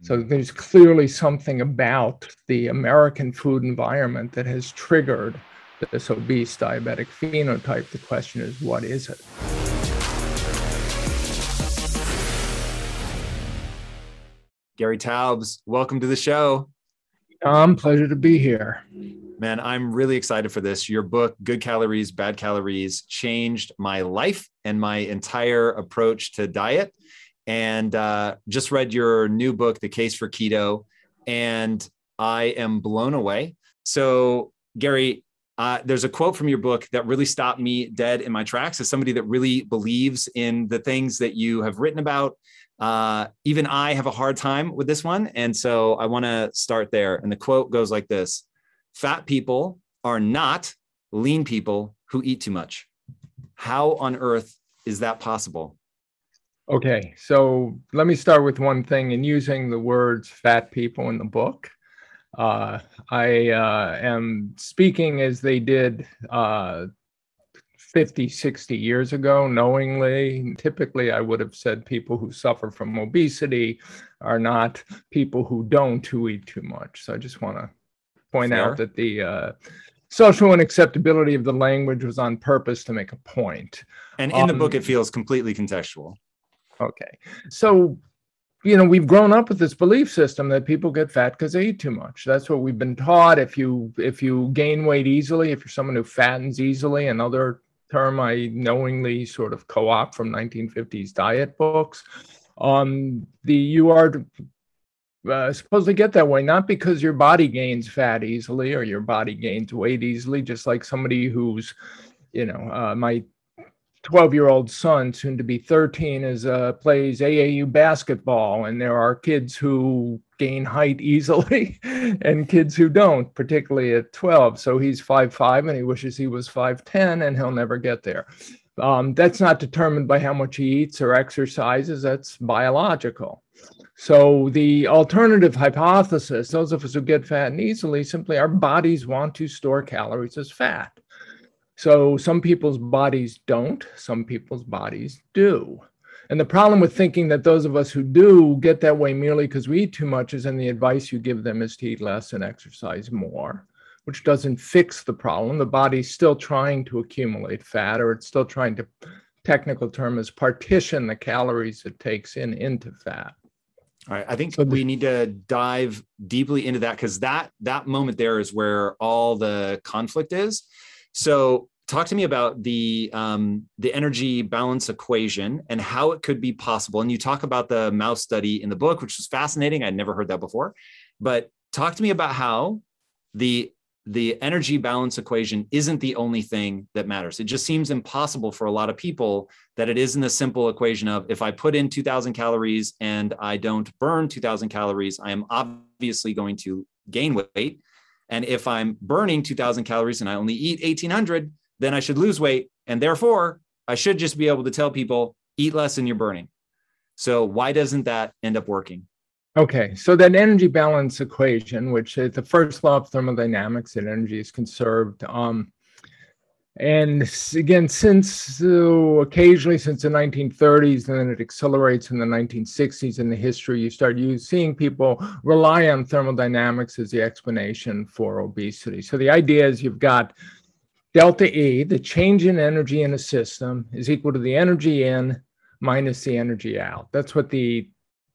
So there's clearly something about the American food environment that has triggered this obese diabetic phenotype. The question is, what is it? Gary Taubes, welcome to the show. Um, pleasure to be here. Man, I'm really excited for this. Your book, Good Calories, Bad Calories, changed my life and my entire approach to diet and uh, just read your new book, The Case for Keto, and I am blown away. So, Gary, uh, there's a quote from your book that really stopped me dead in my tracks as somebody that really believes in the things that you have written about. Uh, even I have a hard time with this one. And so I want to start there. And the quote goes like this Fat people are not lean people who eat too much. How on earth is that possible? Okay, so let me start with one thing. In using the words fat people in the book, uh, I uh, am speaking as they did uh, 50, 60 years ago, knowingly. Typically, I would have said people who suffer from obesity are not people who don't, who eat too much. So I just want to point Fair. out that the uh, social unacceptability of the language was on purpose to make a point. And in um, the book, it feels completely contextual. Okay. So, you know, we've grown up with this belief system that people get fat because they eat too much. That's what we've been taught. If you if you gain weight easily, if you're someone who fattens easily, another term I knowingly sort of co-opt from 1950s diet books, um, the you are uh, supposed to get that way not because your body gains fat easily or your body gains weight easily, just like somebody who's, you know, uh, my 12 year old son, soon to be 13, is uh, plays AAU basketball, and there are kids who gain height easily and kids who don't, particularly at 12. So he's 5'5 and he wishes he was 5'10 and he'll never get there. Um, that's not determined by how much he eats or exercises, that's biological. So the alternative hypothesis, those of us who get fat and easily, simply our bodies want to store calories as fat. So some people's bodies don't, some people's bodies do. And the problem with thinking that those of us who do get that way merely because we eat too much is, and the advice you give them is to eat less and exercise more, which doesn't fix the problem. The body's still trying to accumulate fat, or it's still trying to, technical term is partition the calories it takes in into fat. All right. I think so we need to dive deeply into that because that that moment there is where all the conflict is. So talk to me about the um, the energy balance equation and how it could be possible. And you talk about the mouse study in the book, which was fascinating. I'd never heard that before. But talk to me about how the the energy balance equation isn't the only thing that matters. It just seems impossible for a lot of people that it isn't a simple equation of if I put in 2000 calories and I don't burn 2000 calories, I am obviously going to gain weight. And if I'm burning 2000 calories and I only eat 1800, then I should lose weight. And therefore, I should just be able to tell people eat less and you're burning. So, why doesn't that end up working? Okay, so that energy balance equation, which is the first law of thermodynamics, that energy is conserved. Um, and again, since uh, occasionally since the 1930s, and then it accelerates in the 1960s in the history, you start you seeing people rely on thermodynamics as the explanation for obesity. So the idea is you've got delta E, the change in energy in a system, is equal to the energy in minus the energy out. That's what the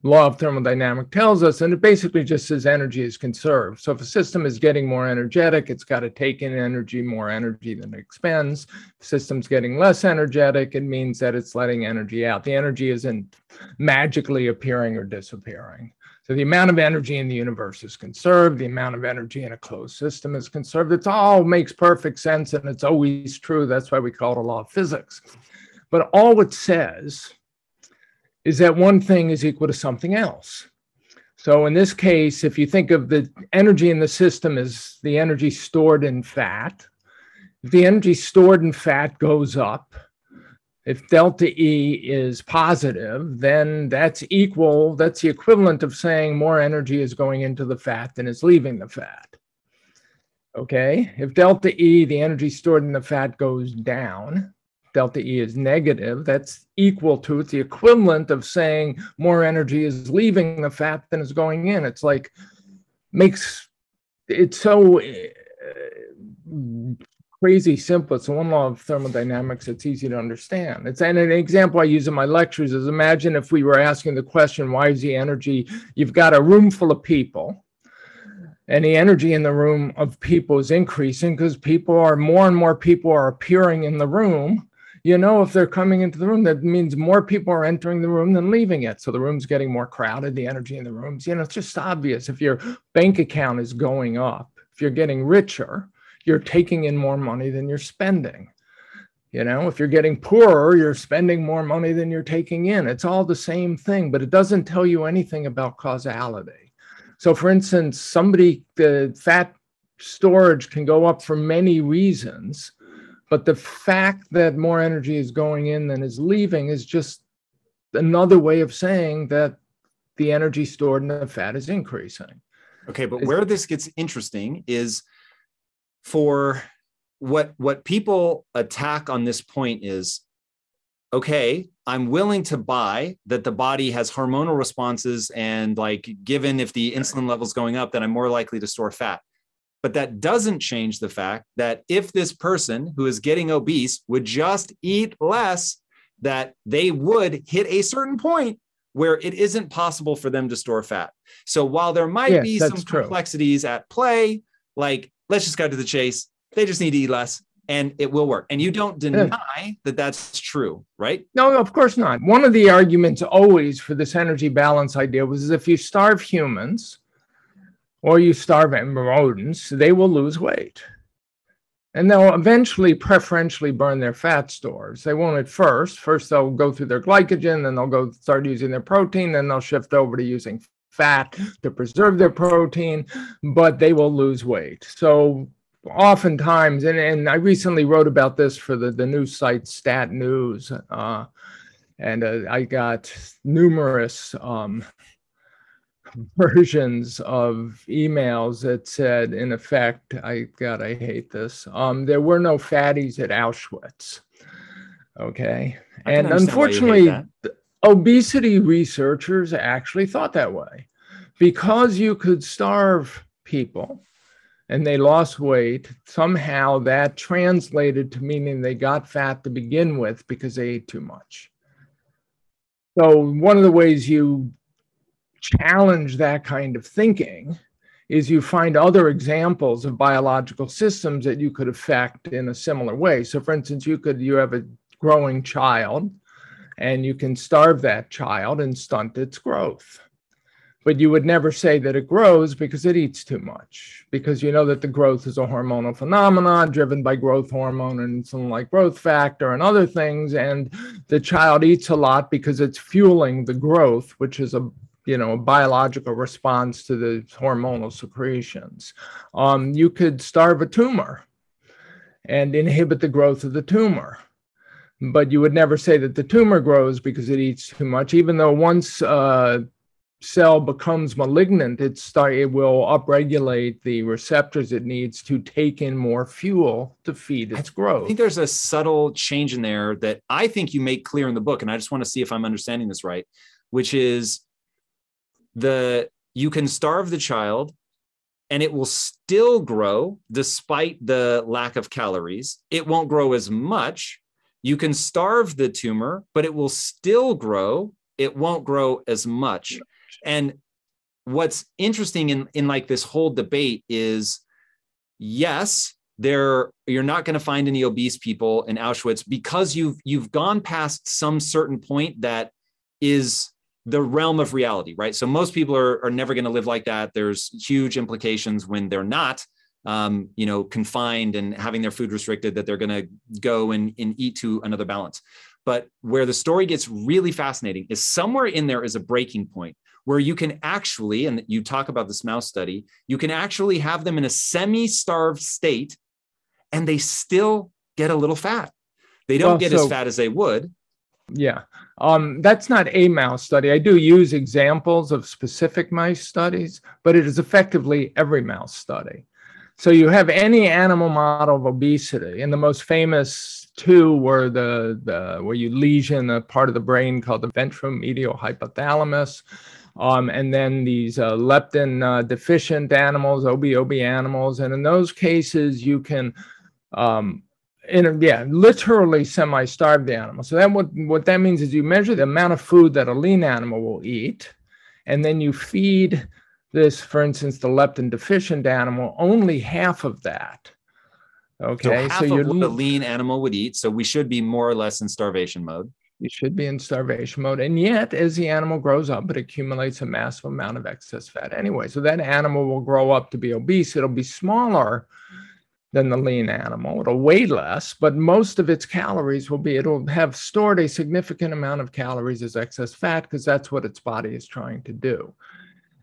law of thermodynamics tells us, and it basically just says energy is conserved. So if a system is getting more energetic, it's got to take in energy, more energy than it expends. If system's getting less energetic, it means that it's letting energy out. The energy isn't magically appearing or disappearing. So the amount of energy in the universe is conserved, the amount of energy in a closed system is conserved. It all makes perfect sense and it's always true. That's why we call it a law of physics. But all it says is that one thing is equal to something else. So in this case, if you think of the energy in the system as the energy stored in fat, if the energy stored in fat goes up, if delta E is positive, then that's equal, that's the equivalent of saying more energy is going into the fat than is leaving the fat. Okay, if delta E, the energy stored in the fat, goes down, delta E is negative, that's equal to, it's the equivalent of saying more energy is leaving the fat than is going in. It's like, makes it so uh, crazy simple. It's one law of thermodynamics. It's easy to understand. It's and an example I use in my lectures is imagine if we were asking the question, why is the energy? You've got a room full of people and the energy in the room of people is increasing because people are more and more people are appearing in the room you know if they're coming into the room that means more people are entering the room than leaving it. So the room's getting more crowded the energy in the rooms. You know it's just obvious. If your bank account is going up if you're getting richer you're taking in more money than you're spending. You know if you're getting poorer you're spending more money than you're taking in. It's all the same thing but it doesn't tell you anything about causality. So for instance somebody the fat storage can go up for many reasons but the fact that more energy is going in than is leaving is just another way of saying that the energy stored in the fat is increasing. Okay, but where this gets interesting is for what what people attack on this point is okay, I'm willing to buy that the body has hormonal responses and like given if the insulin level's going up, then I'm more likely to store fat. But that doesn't change the fact that if this person who is getting obese would just eat less, that they would hit a certain point where it isn't possible for them to store fat. So while there might yes, be some true. complexities at play, like let's just cut to the chase, they just need to eat less and it will work. And you don't deny yeah. that that's true, right? No, of course not. One of the arguments always for this energy balance idea was if you starve humans, or you starve rodents, they will lose weight. And they'll eventually preferentially burn their fat stores. They won't at first. First, they'll go through their glycogen, then they'll go start using their protein, then they'll shift over to using fat to preserve their protein, but they will lose weight. So oftentimes, and, and I recently wrote about this for the, the news site Stat News, uh, and uh, I got numerous um, versions of emails that said, in effect, I God, I hate this. Um, there were no fatties at Auschwitz. Okay. And unfortunately, obesity researchers actually thought that way because you could starve people and they lost weight. Somehow that translated to meaning they got fat to begin with because they ate too much. So, one of the ways you challenge that kind of thinking is you find other examples of biological systems that you could affect in a similar way. So for instance, you could you have a growing child and you can starve that child and stunt its growth. But you would never say that it grows because it eats too much, because you know that the growth is a hormonal phenomenon driven by growth hormone and something like growth factor and other things. And the child eats a lot because it's fueling the growth, which is a you know, a biological response to the hormonal secretions. Um, you could starve a tumor and inhibit the growth of the tumor. But you would never say that the tumor grows because it eats too much, even though once a uh, cell becomes malignant, it, start, it will upregulate the receptors it needs to take in more fuel to feed its growth. I think there's a subtle change in there that I think you make clear in the book, and I just want to see if I'm understanding this right, which is the you can starve the child and it will still grow despite the lack of calories. It won't grow as much. You can starve the tumor, but it will still grow. It won't grow as much. And what's interesting in, in like this whole debate is yes, there you're not going to find any obese people in Auschwitz because you've you've gone past some certain point that is the realm of reality, right? So most people are, are never going to live like that. There's huge implications when they're not, um, you know, confined and having their food restricted that they're going to go and, and eat to another balance. But where the story gets really fascinating is somewhere in there is a breaking point where you can actually, and you talk about this mouse study, you can actually have them in a semi starved state and they still get a little fat. They don't well, get so, as fat as they would. Yeah. Um, that's not a mouse study. I do use examples of specific mice studies, but it is effectively every mouse study. So you have any animal model of obesity, and the most famous two were the, the where you lesion a part of the brain called the ventromedial hypothalamus, um, and then these uh, leptin uh, deficient animals, OB-OB animals, and in those cases you can um, in a, yeah, literally semi-starve the animal. So that what what that means is you measure the amount of food that a lean animal will eat, and then you feed this, for instance, the leptin deficient animal only half of that. Okay, so, half so of what a lean animal would eat. So we should be more or less in starvation mode. You should be in starvation mode, and yet as the animal grows up, it accumulates a massive amount of excess fat anyway. So that animal will grow up to be obese. It'll be smaller than the lean animal. It'll weigh less, but most of its calories will be, it'll have stored a significant amount of calories as excess fat because that's what its body is trying to do.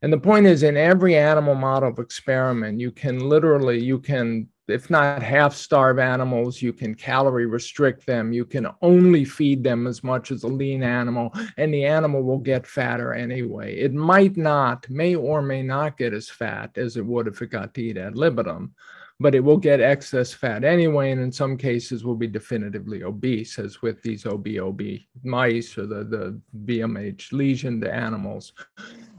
And the point is, in every animal model of experiment, you can literally, you can, if not half starve animals, you can calorie restrict them. You can only feed them as much as a lean animal, and the animal will get fatter anyway. It might not, may or may not get as fat as it would if it got to eat ad libitum but it will get excess fat anyway, and in some cases will be definitively obese, as with these OB-OB mice or the, the VMH lesioned animals.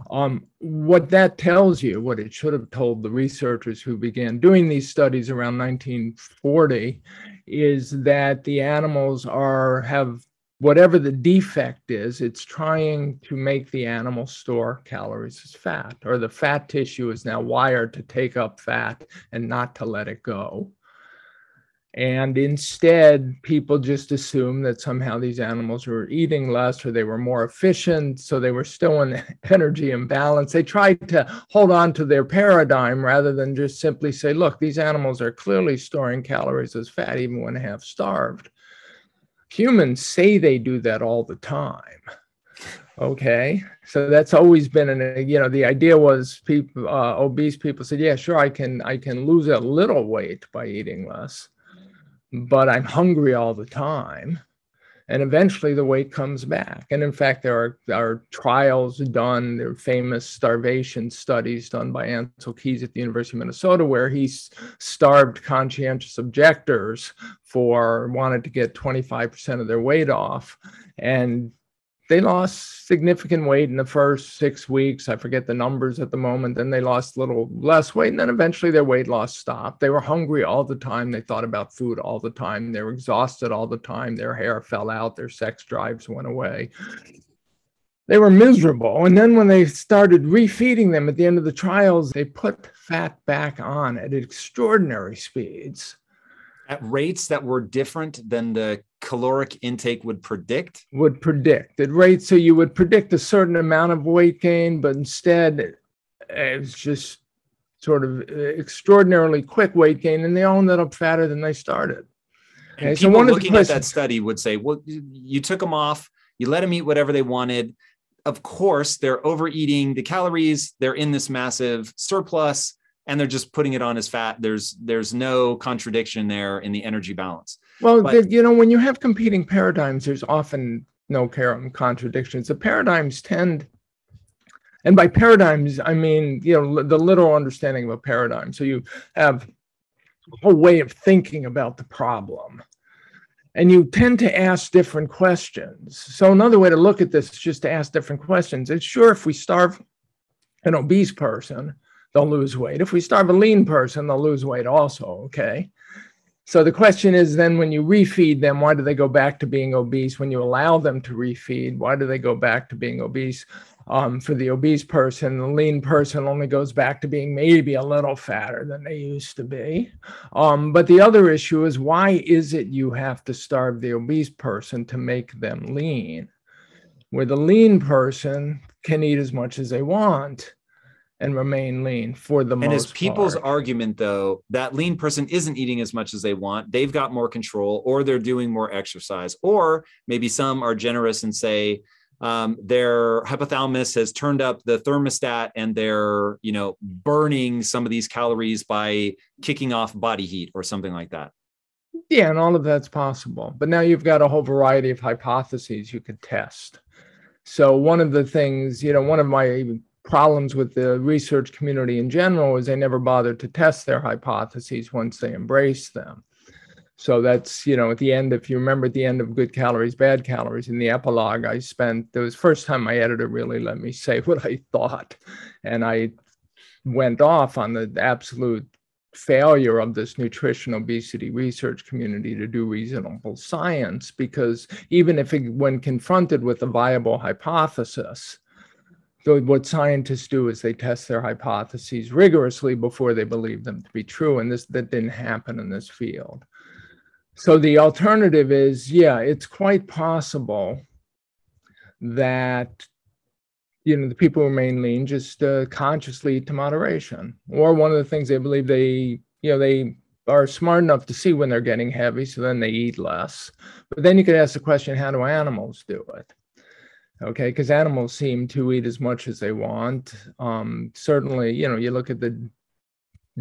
Um, what that tells you, what it should have told the researchers who began doing these studies around 1940, is that the animals are have whatever the defect is, it's trying to make the animal store calories as fat, or the fat tissue is now wired to take up fat and not to let it go. And instead, people just assume that somehow these animals were eating less or they were more efficient. So they were still in energy imbalance. They tried to hold on to their paradigm rather than just simply say, look, these animals are clearly storing calories as fat even when half starved humans say they do that all the time. Okay? So that's always been an you know the idea was people uh, obese people said yeah sure i can i can lose a little weight by eating less but i'm hungry all the time and eventually the weight comes back. And in fact, there are, are trials done, there are famous starvation studies done by Ancel Keys at the University of Minnesota, where he starved conscientious objectors for wanted to get 25% of their weight off. And they lost significant weight in the first six weeks. I forget the numbers at the moment. Then they lost a little less weight. And then eventually their weight loss stopped. They were hungry all the time. They thought about food all the time. They were exhausted all the time. Their hair fell out. Their sex drives went away. They were miserable. And then when they started refeeding them at the end of the trials, they put fat back on at extraordinary speeds at rates that were different than the caloric intake would predict? Would predict at rates. So you would predict a certain amount of weight gain, but instead it's just sort of uh, extraordinarily quick weight gain, and they all ended up fatter than they started. Okay, so one looking questions, at that study would say, well, you took them off, you let them eat whatever they wanted. Of course, they're overeating the calories. They're in this massive surplus and they're just putting it on as fat. There's there's no contradiction there in the energy balance. Well but, you know when you have competing paradigms there's often no contradictions. The paradigms tend and by paradigms i mean you know the literal understanding of a paradigm. So you have a whole way of thinking about the problem and you tend to ask different questions. So another way to look at this is just to ask different questions. It's sure if we starve an obese person they'll lose weight. If we starve a lean person, they'll lose weight also. Okay. So the question is then when you refeed them, why do they go back to being obese? When you allow them to refeed, why do they go back to being obese? Um, for the obese person, the lean person only goes back to being maybe a little fatter than they used to be. Um, but the other issue is why is it you have to starve the obese person to make them lean? Where the lean person can eat as much as they want and remain lean for the and most. And as people's part. argument, though, that lean person isn't eating as much as they want. They've got more control, or they're doing more exercise, or maybe some are generous and say, um, their hypothalamus has turned up the thermostat and they're you know burning some of these calories by kicking off body heat or something like that yeah and all of that's possible but now you've got a whole variety of hypotheses you could test so one of the things you know one of my problems with the research community in general is they never bothered to test their hypotheses once they embraced them so that's, you know, at the end, if you remember at the end of Good Calories, Bad Calories, in the epilogue, I spent, it was first time my editor really let me say what I thought. And I went off on the absolute failure of this nutrition obesity research community to do reasonable science because even if it, when confronted with a viable hypothesis what scientists do is they test their hypotheses rigorously before they believe them to be true and this that didn't happen in this field so the alternative is, yeah, it's quite possible that you know the people remain lean just uh, consciously to moderation. Or one of the things they believe they, you know, they are smart enough to see when they're getting heavy, so then they eat less. But then you could ask the question, how do animals do it? Okay, because animals seem to eat as much as they want. Um, certainly, you know, you look at the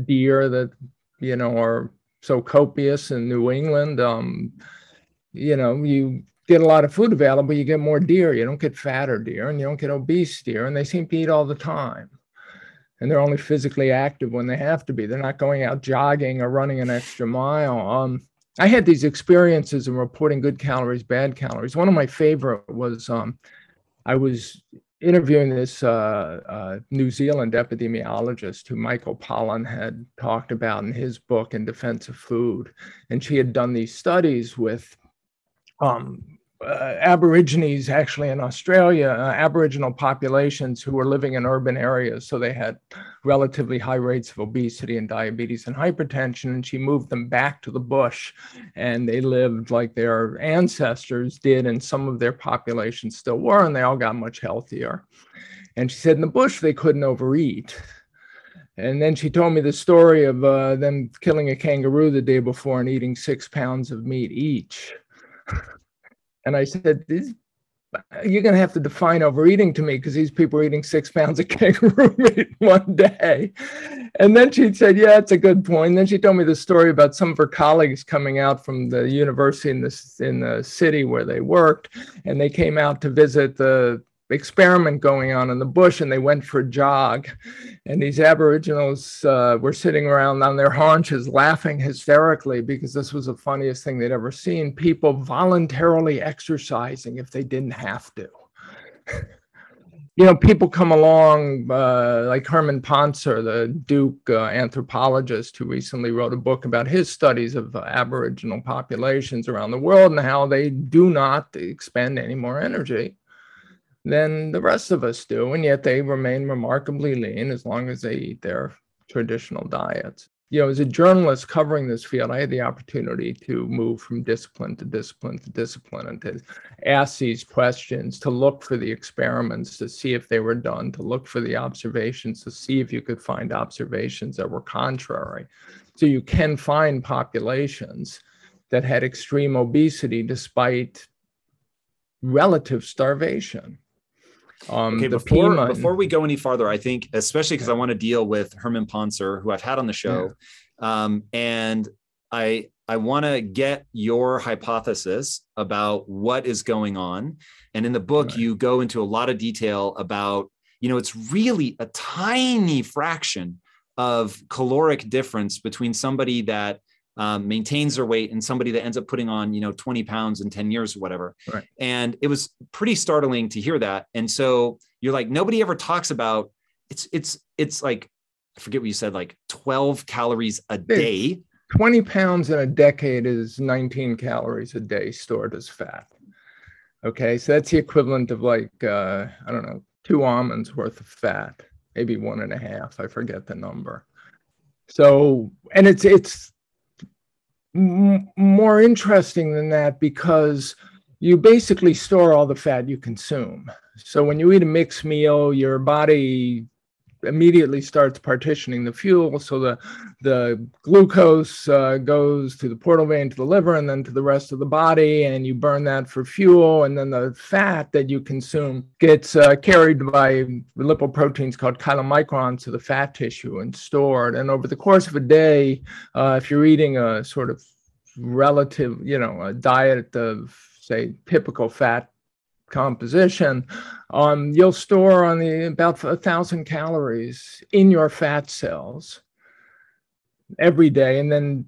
deer that you know are so copious in New England. Um, you know, you get a lot of food available, you get more deer. You don't get fatter deer and you don't get obese deer, and they seem to eat all the time. And they're only physically active when they have to be. They're not going out jogging or running an extra mile. Um, I had these experiences in reporting good calories, bad calories. One of my favorite was um, I was interviewing this uh, uh, New Zealand epidemiologist who Michael Pollan had talked about in his book in Defense of Food. And she had done these studies with um, uh, Aborigines actually in Australia, uh, Aboriginal populations who were living in urban areas. So they had relatively high rates of obesity and diabetes and hypertension. And she moved them back to the bush and they lived like their ancestors did, and some of their populations still were, and they all got much healthier. And she said in the bush they couldn't overeat. And then she told me the story of uh, them killing a kangaroo the day before and eating six pounds of meat each. And I said, you're going to have to define overeating to me because these people are eating six pounds of kangaroo meat one day. And then she said, Yeah, it's a good point. And then she told me the story about some of her colleagues coming out from the university in the, in the city where they worked. And they came out to visit the experiment going on in the bush and they went for a jog. And these Aboriginals uh, were sitting around on their haunches laughing hysterically because this was the funniest thing they'd ever seen people voluntarily exercising if they didn't have to. you know, people come along uh, like Herman Pontzer, the Duke uh, anthropologist who recently wrote a book about his studies of Aboriginal populations around the world and how they do not expend any more energy than the rest of us do. And yet they remain remarkably lean as long as they eat their traditional diets. You know, as a journalist covering this field, I had the opportunity to move from discipline to discipline to discipline and to ask these questions, to look for the experiments, to see if they were done, to look for the observations, to see if you could find observations that were contrary. So you can find populations that had extreme obesity despite relative starvation. Um, okay, before before we go any farther, I think, especially because I want to deal with Herman Pontzer, who I've had on the show, yeah. um, and I I want to get your hypothesis about what is going on. And in the book, right. you go into a lot of detail about, you know, it's really a tiny fraction of caloric difference between somebody that um, maintains their weight and somebody that ends up putting on you know 20 pounds in 10 years or whatever. Right. and it was pretty startling to hear that. And so you're like nobody ever talks about it's it's it's like i forget what you said like 12 calories a day. 20 pounds in a decade is 19 calories a day stored as fat. Okay so that's the equivalent of like uh, i don't know two almonds worth of fat maybe one and a half i forget the number. So and it's it's more interesting than that because you basically store all the fat you consume. So when you eat a mixed meal, your body immediately starts partitioning the fuel. So the the glucose uh, goes to the portal vein to the liver and then to the rest of the body, and you burn that for fuel. And then the fat that you consume gets uh, carried by lipoproteins called chylomicrons to the fat tissue and stored. And over the course of a day, uh, if you're eating a sort of relative, you know, a diet of say typical fat composition, um, you'll store on the about a thousand calories in your fat cells every day, and then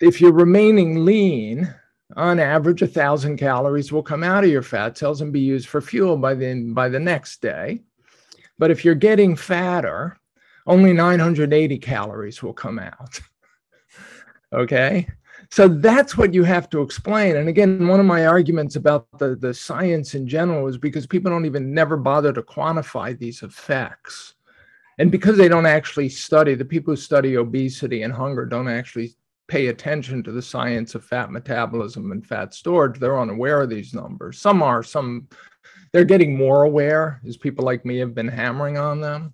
if you're remaining lean, on average, a thousand calories will come out of your fat cells and be used for fuel by the by the next day. But if you're getting fatter, only 980 calories will come out. okay. So that's what you have to explain. And again, one of my arguments about the, the science in general is because people don't even never bother to quantify these effects. And because they don't actually study, the people who study obesity and hunger don't actually pay attention to the science of fat metabolism and fat storage. They're unaware of these numbers. Some are, some they're getting more aware as people like me have been hammering on them.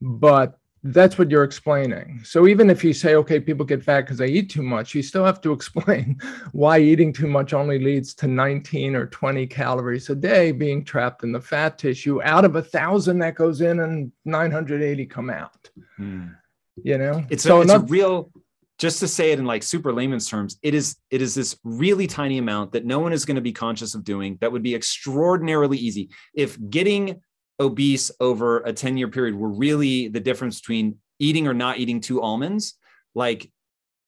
But that's what you're explaining. So even if you say, okay, people get fat because they eat too much, you still have to explain why eating too much only leads to 19 or 20 calories a day being trapped in the fat tissue out of a thousand that goes in and 980 come out. Hmm. You know, it's, so a, it's enough- a real just to say it in like super layman's terms, it is it is this really tiny amount that no one is going to be conscious of doing that would be extraordinarily easy. If getting obese over a 10 year period were really the difference between eating or not eating two almonds, like,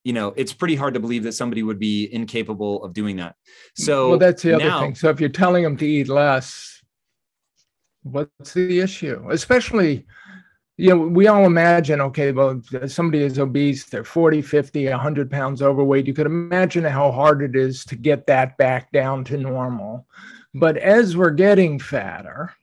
you know, it's pretty hard to believe that somebody would be incapable of doing that. So, well, that's the other now, thing. So, if you're telling them to eat less, what's the issue? Especially, you know, we all imagine, okay, well, somebody is obese, they're 40, 50, 100 pounds overweight. You could imagine how hard it is to get that back down to normal. But as we're getting fatter,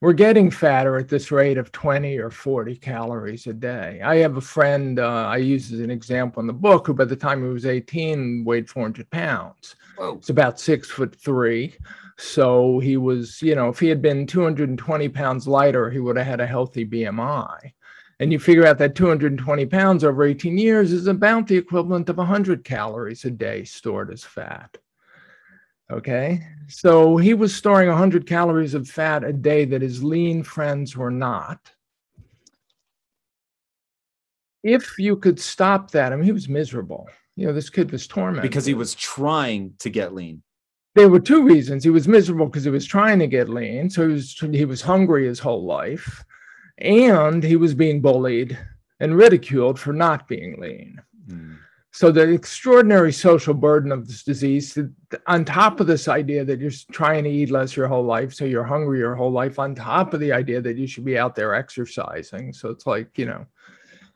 we're getting fatter at this rate of 20 or 40 calories a day. I have a friend uh, I use as an example in the book who, by the time he was 18, weighed 400 pounds. Whoa. It's about six foot three. So he was, you know, if he had been 220 pounds lighter, he would have had a healthy BMI. And you figure out that 220 pounds over 18 years is about the equivalent of 100 calories a day stored as fat. Okay. So he was storing 100 calories of fat a day that his lean friends were not. If you could stop that, I mean, he was miserable. You know, this kid was tormented. Because he was trying to get lean. There were two reasons. He was miserable because he was trying to get lean. So he was, he was hungry his whole life. And he was being bullied and ridiculed for not being lean. Mm. So the extraordinary social burden of this disease, on top of this idea that you're trying to eat less your whole life, so you're hungry your whole life, on top of the idea that you should be out there exercising. So it's like, you know,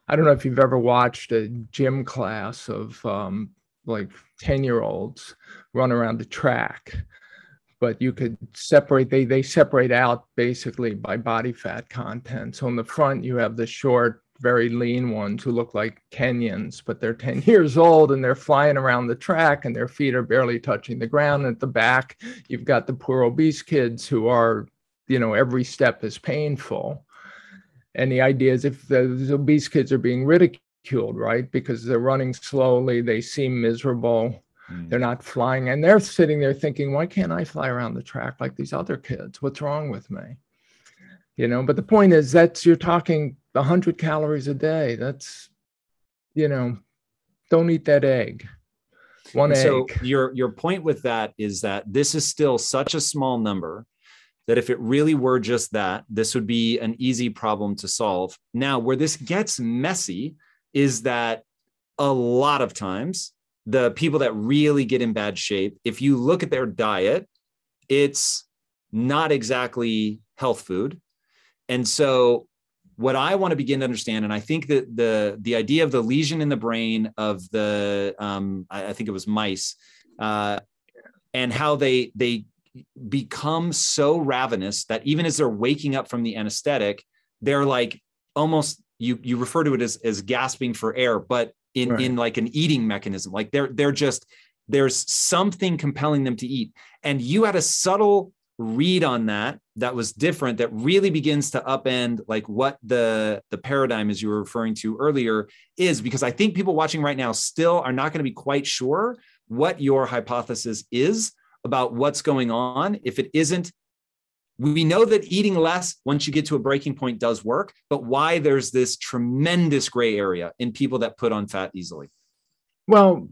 I don't know if you've ever watched a gym class of um, like 10 year olds run around the track but you could separate they they separate out basically by body fat content so in the front you have the short very lean ones who look like Kenyans, but they're 10 years old and they're flying around the track and their feet are barely touching the ground. At the back, you've got the poor obese kids who are, you know, every step is painful. And the idea is if the obese kids are being ridiculed, right, because they're running slowly, they seem miserable. Hmm. They're not flying, and they're sitting there thinking, "Why can't I fly around the track like these other kids? What's wrong with me?" You know. But the point is, that's you're talking 100 calories a day. That's, you know, don't eat that egg. One egg. So your your point with that is that this is still such a small number that if it really were just that, this would be an easy problem to solve. Now, where this gets messy is that a lot of times the people that really get in bad shape, if you look at their diet, it's not exactly health food. And so what I want to begin to understand, and I think that the the idea of the lesion in the brain of the um, I, I think it was mice, uh, and how they they become so ravenous that even as they're waking up from the anesthetic, they're like almost you you refer to it as as gasping for air, but in right. in like an eating mechanism. Like they're they're just there's something compelling them to eat, and you had a subtle read on that that was different that really begins to upend like what the the paradigm as you were referring to earlier is because i think people watching right now still are not going to be quite sure what your hypothesis is about what's going on. If it isn't we know that eating less once you get to a breaking point does work but why there's this tremendous gray area in people that put on fat easily? Well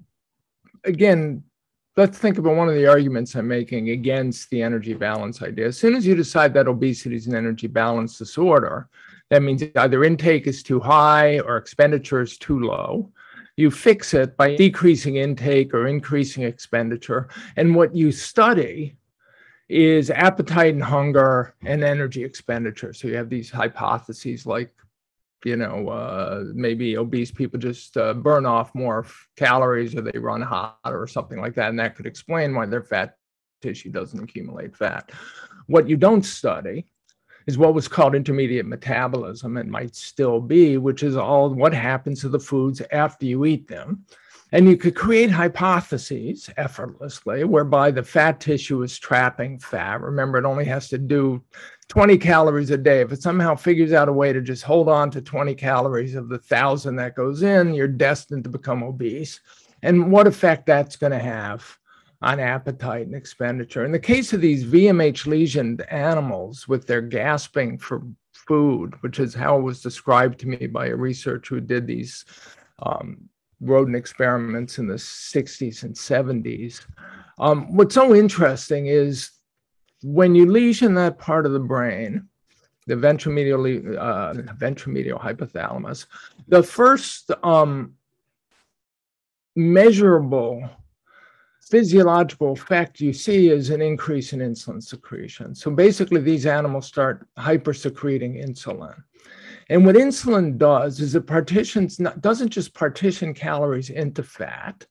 again let's think about one of the arguments I'm making against the energy balance idea. As soon as you decide that obesity is an energy balance disorder, that means either intake is too high or expenditure is too low. You fix it by decreasing intake or increasing expenditure. And what you study is appetite and hunger and energy expenditure. So you have these hypotheses like you know, uh, maybe obese people just uh, burn off more calories or they run hot or something like that. And that could explain why their fat tissue doesn't accumulate fat. What you don't study is what was called intermediate metabolism. and might still be, which is all what happens to the foods after you eat them. And you could create hypotheses effortlessly whereby the fat tissue is trapping fat. Remember, it only has to do 20 calories a day. If it somehow figures out a way to just hold on to 20 calories of the thousand that goes in, you're destined to become obese. And what effect that's going to have on appetite and expenditure. In the case of these VMH lesioned animals with their gasping for food, which is how it was described to me by a researcher who did these um, rodent experiments in the 60s and 70s. Um, what's so interesting is when you lesion that part of the brain, the ventromedial, uh, ventromedial hypothalamus, the first um, measurable physiological effect you see is an increase in insulin secretion. So basically, these animals start hypersecreting insulin. And what insulin does is it partitions not, doesn't just partition calories into fat.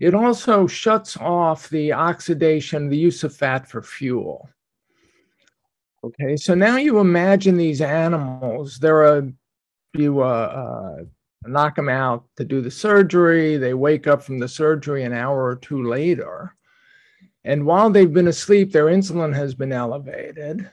It also shuts off the oxidation, the use of fat for fuel. Okay, so now you imagine these animals. They're a you uh, uh, knock them out to do the surgery. They wake up from the surgery an hour or two later, and while they've been asleep, their insulin has been elevated,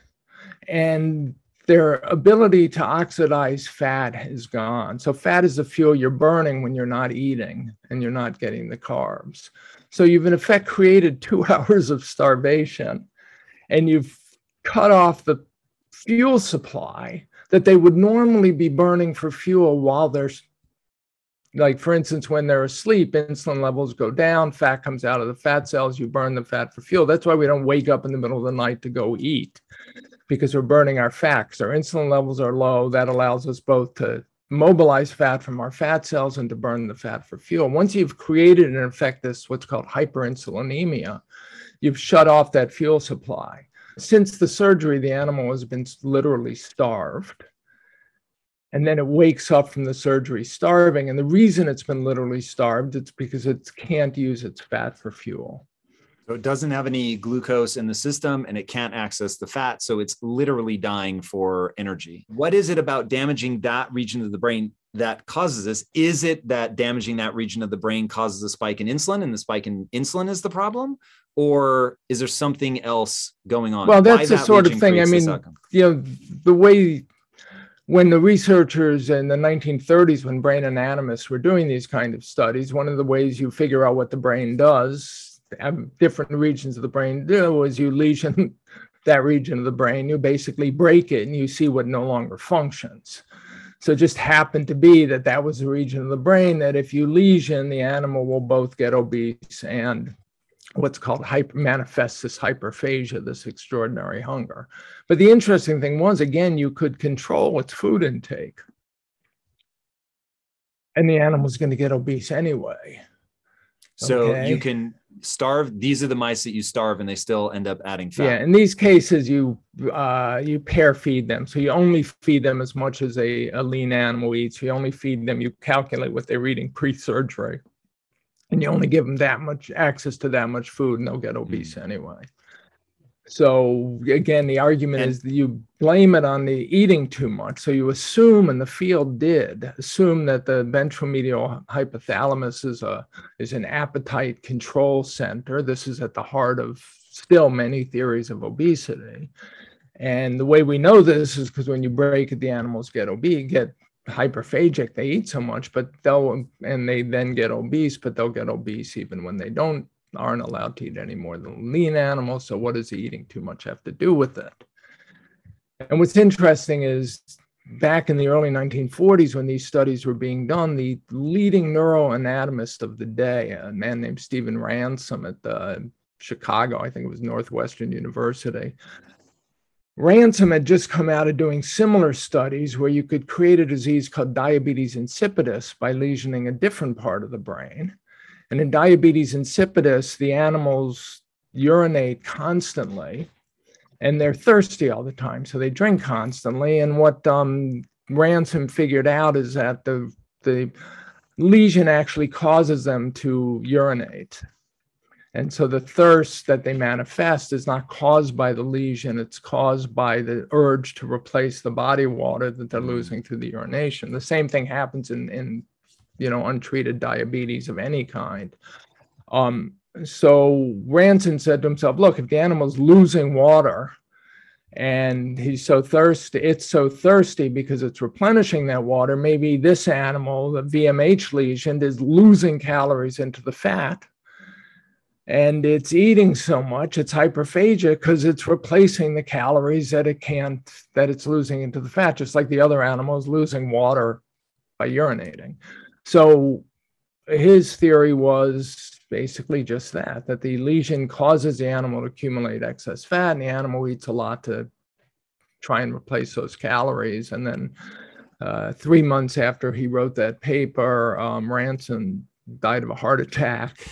and their ability to oxidize fat is gone. So, fat is the fuel you're burning when you're not eating and you're not getting the carbs. So, you've in effect created two hours of starvation and you've cut off the fuel supply that they would normally be burning for fuel while they're like for instance when they're asleep insulin levels go down fat comes out of the fat cells you burn the fat for fuel that's why we don't wake up in the middle of the night to go eat because we're burning our fats. Our insulin levels are low. That allows us both to mobilize fat from our fat cells and to burn the fat for fuel. Once you've created and in effect this what's called hyperinsulinemia, you've shut off that fuel supply. Since the surgery, the animal has been literally starved. And then it wakes up from the surgery starving. And the reason it's been literally starved, it's because it can't use its fat for fuel. So it doesn't have any glucose in the system and it can't access the fat. So it's literally dying for energy. What is it about damaging that region of the brain that causes this? Is it that damaging that region of the brain causes a spike in insulin and the spike in insulin is the problem? Or is there something else going on? Well, that's the sort of thing. I mean, you know, the way when the researchers in the 1930s, when brain anatomists were doing these kind of studies, one of the ways you figure out what the brain does different regions of the brain do is you lesion that region of the brain, you basically break it and you see what no longer functions. So it just happened to be that that was a region of the brain that if you lesion, the animal will both get obese and what's called hyper manifests this hyperphagia, this extraordinary hunger. But the interesting thing was, again, you could control its food intake. And the animal's going to get obese anyway. So okay. you can starve. These are the mice that you starve, and they still end up adding fat. Yeah, in these cases, you uh, you pair feed them. So you only feed them as much as a, a lean animal eats. You only feed them. You calculate what they're eating pre-surgery, and you only give them that much access to that much food, and they'll get obese mm. anyway. So again, the argument and, is that you blame it on the eating too much. So you assume, and the field did assume that the ventromedial hypothalamus is a is an appetite control center. This is at the heart of still many theories of obesity. And the way we know this is because when you break it, the animals get obese, get hyperphagic. They eat so much, but they'll and they then get obese, but they'll get obese even when they don't aren't allowed to eat any more than lean animals. So what does eating too much have to do with it? And what's interesting is back in the early 1940s when these studies were being done, the leading neuroanatomist of the day, a man named Stephen Ranson at the Chicago, I think it was Northwestern University, Ranson had just come out of doing similar studies where you could create a disease called diabetes insipidus by lesioning a different part of the brain. And in diabetes insipidus, the animals urinate constantly and they're thirsty all the time. So they drink constantly. And what um, Ranson figured out is that the, the lesion actually causes them to urinate. And so the thirst that they manifest is not caused by the lesion, it's caused by the urge to replace the body water that they're mm. losing through the urination. The same thing happens in, in you know, untreated diabetes of any kind. Um, so Ranson said to himself, look, if the animal's losing water and he's so thirsty, it's so thirsty because it's replenishing that water, maybe this animal, the VMH lesion, is losing calories into the fat and it's eating so much it's hyperphagia because it's replacing the calories that it can't that it's losing into the fat just like the other animals losing water by urinating so his theory was basically just that that the lesion causes the animal to accumulate excess fat and the animal eats a lot to try and replace those calories. And then uh, three months after he wrote that paper um, died of a heart attack.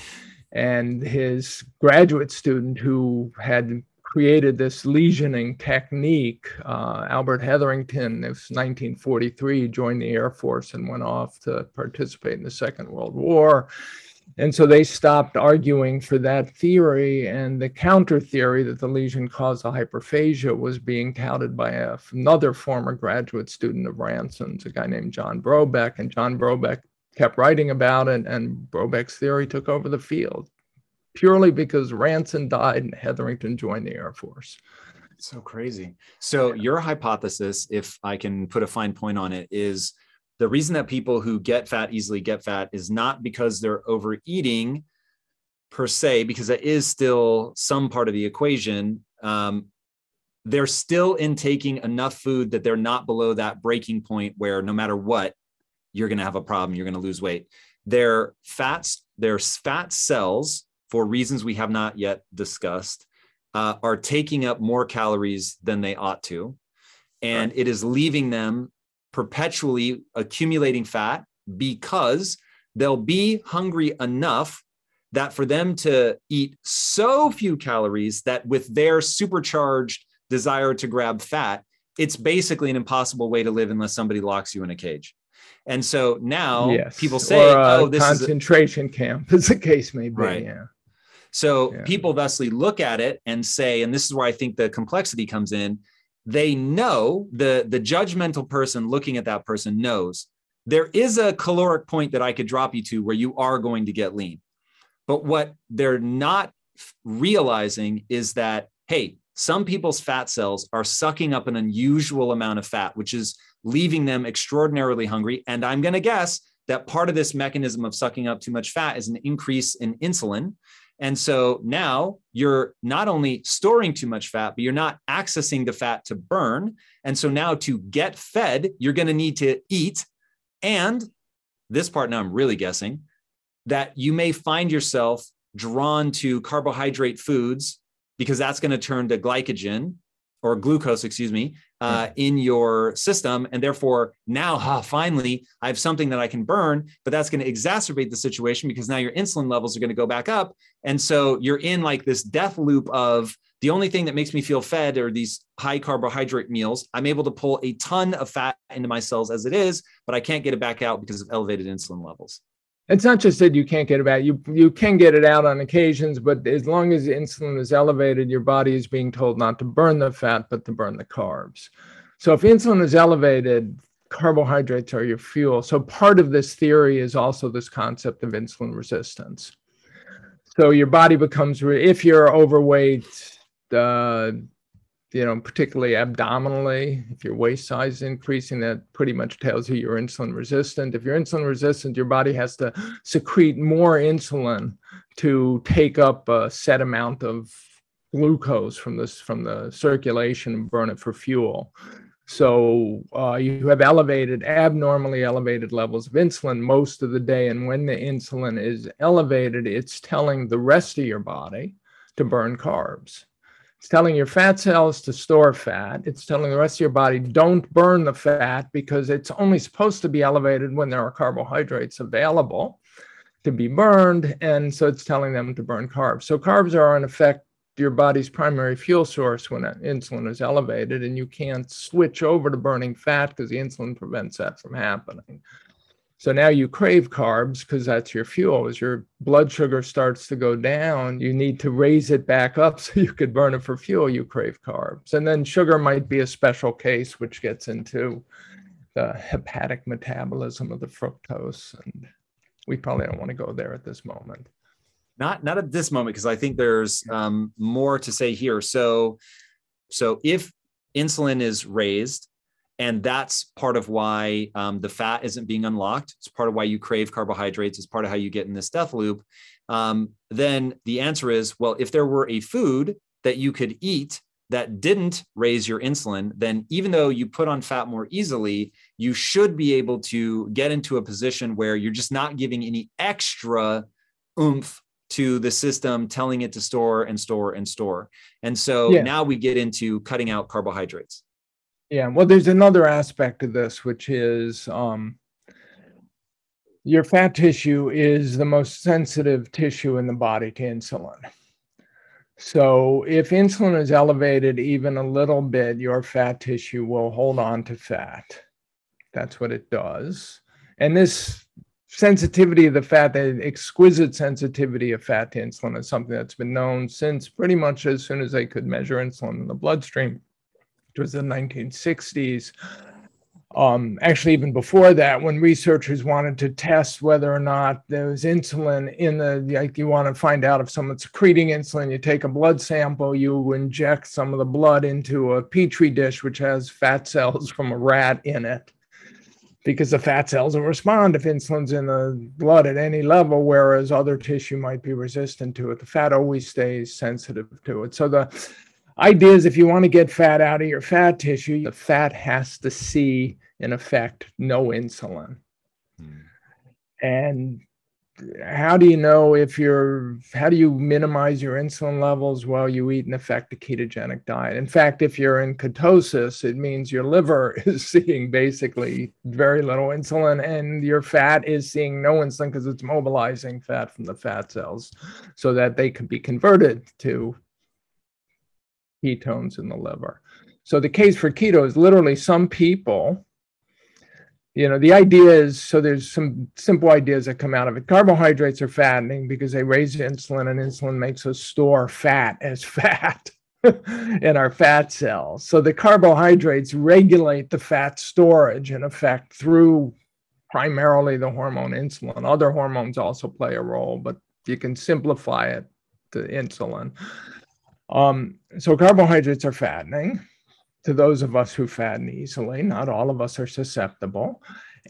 And his graduate student who had created this lesioning technique, uh, Albert Hetherington, it was 1943, joined the Air Force and went off to participate in the Second World War. And so they stopped arguing for that theory, and the counter theory that the lesion caused the hyperphagia was being touted by a, another former graduate student of Ranson's, a guy named John Brobeck. And John Brobeck kept writing about it, and Brobeck's theory took over the field purely because Ranson died and Hetherington joined the Air Force. So crazy. So, yeah. your hypothesis, if I can put a fine point on it, is the reason that people who get fat easily get fat is not because they're overeating per se, because that is still some part of the equation. Um, they're still intaking enough food that they're not below that breaking point where no matter what, you're going to have a problem. You're going to lose weight. Their fats, their fat cells, for reasons we have not yet discussed, uh, are taking up more calories than they ought to. And right. it is leaving them perpetually accumulating fat because they'll be hungry enough that for them to eat so few calories that with their supercharged desire to grab fat, it's basically an impossible way to live unless somebody locks you in a cage. And so now yes. people say, or, uh, "Oh, this concentration is a- camp," as the case may be. Right. Yeah. So yeah. people thusly look at it and say, and this is where I think the complexity comes in. They know the the judgmental person looking at that person knows there is a caloric point that I could drop you to where you are going to get lean. But what they're not realizing is that hey, some people's fat cells are sucking up an unusual amount of fat, which is leaving them extraordinarily hungry. And I'm going to guess that part of this mechanism of sucking up too much fat is an increase in insulin. And so now you're not only storing too much fat, but you're not accessing the fat to burn. And so now to get fed, you're going to need to eat. And this part now I'm really guessing that you may find yourself drawn to carbohydrate foods because that's going to turn to glycogen or glucose, excuse me, uh, in your system. And therefore, now, finally, I have something that I can burn, but that's going to exacerbate the situation because now your insulin levels are going to go back up. And so you're in like this death loop of the only thing that makes me feel fed are these high carbohydrate meals. I'm able to pull a ton of fat into my cells as it is, but I can't get it back out because of elevated insulin levels it's not just that you can't get it out you you can get it out on occasions but as long as insulin is elevated your body is being told not to burn the fat but to burn the carbs. So if insulin is elevated carbohydrates are your fuel. So part of this theory is also this concept of insulin resistance. So your body becomes if you're overweight uh, you know particularly abdominally if your waist size is increasing that pretty much tells you you're insulin resistant if you're insulin resistant your body has to secrete more insulin to take up a set amount of glucose from this from the circulation and burn it for fuel so uh, you have elevated, abnormally elevated levels of insulin most of the day. And when the insulin is elevated, it's telling the rest of your body to burn carbs. It's telling your fat cells to store fat. It's telling the rest of your body, don't burn the fat because it's only supposed to be elevated when there are carbohydrates available to be burned. And so it's telling them to burn carbs. So carbs are, in effect, your body's primary fuel source when insulin is elevated, and you can't switch over to burning fat because the insulin prevents that from happening. So now you crave carbs because that's your fuel. As your blood sugar starts to go down, you need to raise it back up so you could burn it for fuel. You crave carbs. And then sugar might be a special case, which gets into the hepatic metabolism of the fructose. And we probably don't want to go there at this moment not not at this moment because i think there's um, more to say here so so if insulin is raised and that's part of why um, the fat isn't being unlocked it's part of why you crave carbohydrates it's part of how you get in this death loop um, then the answer is well if there were a food that you could eat that didn't raise your insulin, then even though you put on fat more easily, you should be able to get into a position where you're just not giving any extra oomph to the system telling it to store and store and store. And so yeah. now we get into cutting out carbohydrates. Yeah, well, there's another aspect of this, which is um, your fat tissue is the most sensitive tissue in the body to insulin. So if insulin is elevated even a little bit, your fat tissue will hold on to fat. That's what it does. And this sensitivity of the fat, the exquisite sensitivity of fat to insulin is something that's been known since pretty much as soon as they could measure insulin in the bloodstream, which was the 1960s. Um, actually, even before that, when researchers wanted to test whether or not there was insulin in the, like you want to find out if someone's secreting insulin, you take a blood sample, you inject some of the blood into a petri dish, which has fat cells from a rat in it because the fat cells will respond if insulin's in the blood at any level, whereas other tissue might be resistant to it. The fat always stays sensitive to it. So the idea is if you want to get fat out of your fat tissue, the fat has to see, in effect, no insulin. Hmm. And how do you know if you're how do you minimize your insulin levels while you eat an effective ketogenic diet in fact if you're in ketosis it means your liver is seeing basically very little insulin and your fat is seeing no insulin because it's mobilizing fat from the fat cells so that they can be converted to ketones in the liver. So the case for keto is literally some people you know the idea is so there's some simple ideas that come out of it. Carbohydrates are fattening because they raise insulin and insulin makes us store fat as fat in our fat cells. So the carbohydrates regulate the fat storage in effect through primarily the hormone insulin. Other hormones also play a role but you can simplify it to insulin um, so carbohydrates are fattening to those of us who fatten easily. Not all of us are susceptible.